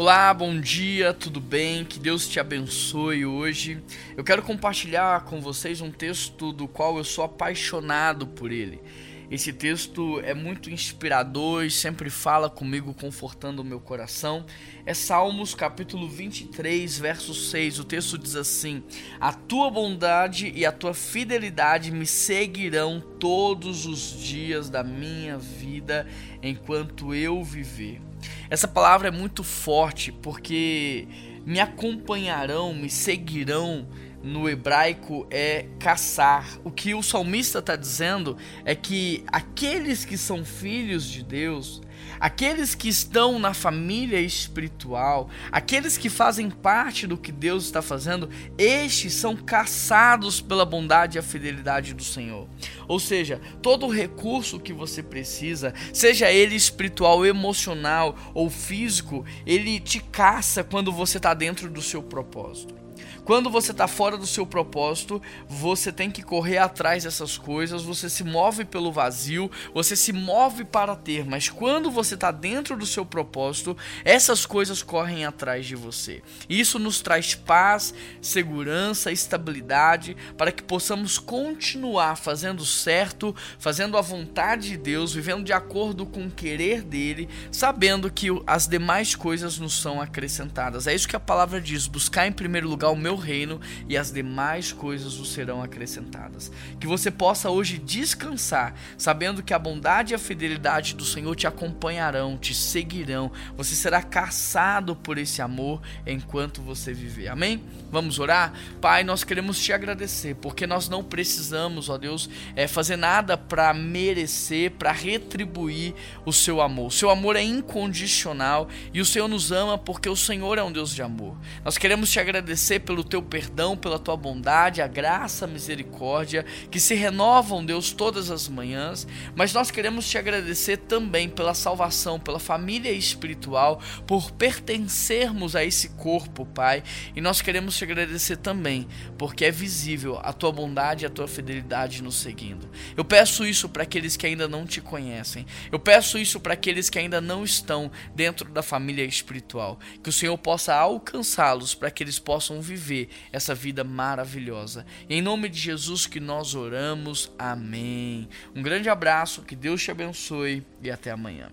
Olá, bom dia, tudo bem? Que Deus te abençoe hoje. Eu quero compartilhar com vocês um texto do qual eu sou apaixonado por ele. Esse texto é muito inspirador e sempre fala comigo, confortando o meu coração. É Salmos capítulo 23, verso 6. O texto diz assim: A tua bondade e a tua fidelidade me seguirão todos os dias da minha vida enquanto eu viver. Essa palavra é muito forte porque me acompanharão, me seguirão no hebraico é caçar. O que o salmista está dizendo é que aqueles que são filhos de Deus, aqueles que estão na família espiritual, aqueles que fazem parte do que Deus está fazendo, estes são caçados pela bondade e a fidelidade do Senhor. Ou seja, todo recurso que você precisa, seja ele espiritual, emocional ou físico, ele te caça quando você está dentro do seu propósito. Quando você está fora do seu propósito, você tem que correr atrás dessas coisas, você se move pelo vazio, você se move para ter, mas quando você está dentro do seu propósito, essas coisas correm atrás de você. Isso nos traz paz, segurança, estabilidade para que possamos continuar fazendo certo, fazendo a vontade de Deus, vivendo de acordo com o querer dele, sabendo que as demais coisas nos são acrescentadas. É isso que a palavra diz: buscar em primeiro lugar o meu reino e as demais coisas vos serão acrescentadas. Que você possa hoje descansar, sabendo que a bondade e a fidelidade do Senhor te acompanharão, te seguirão. Você será caçado por esse amor enquanto você viver. Amém? Vamos orar? Pai, nós queremos te agradecer, porque nós não precisamos, ó Deus, é, fazer nada para merecer, para retribuir o seu amor. O seu amor é incondicional e o Senhor nos ama porque o Senhor é um Deus de amor. Nós queremos te agradecer pelo teu perdão, pela tua bondade, a graça, a misericórdia que se renovam, Deus, todas as manhãs. Mas nós queremos te agradecer também pela salvação, pela família espiritual, por pertencermos a esse corpo, Pai. E nós queremos te agradecer também, porque é visível a tua bondade e a tua fidelidade nos seguindo. Eu peço isso para aqueles que ainda não te conhecem. Eu peço isso para aqueles que ainda não estão dentro da família espiritual. Que o Senhor possa alcançá-los para que eles possam viver essa vida maravilhosa. Em nome de Jesus que nós oramos. Amém. Um grande abraço, que Deus te abençoe e até amanhã.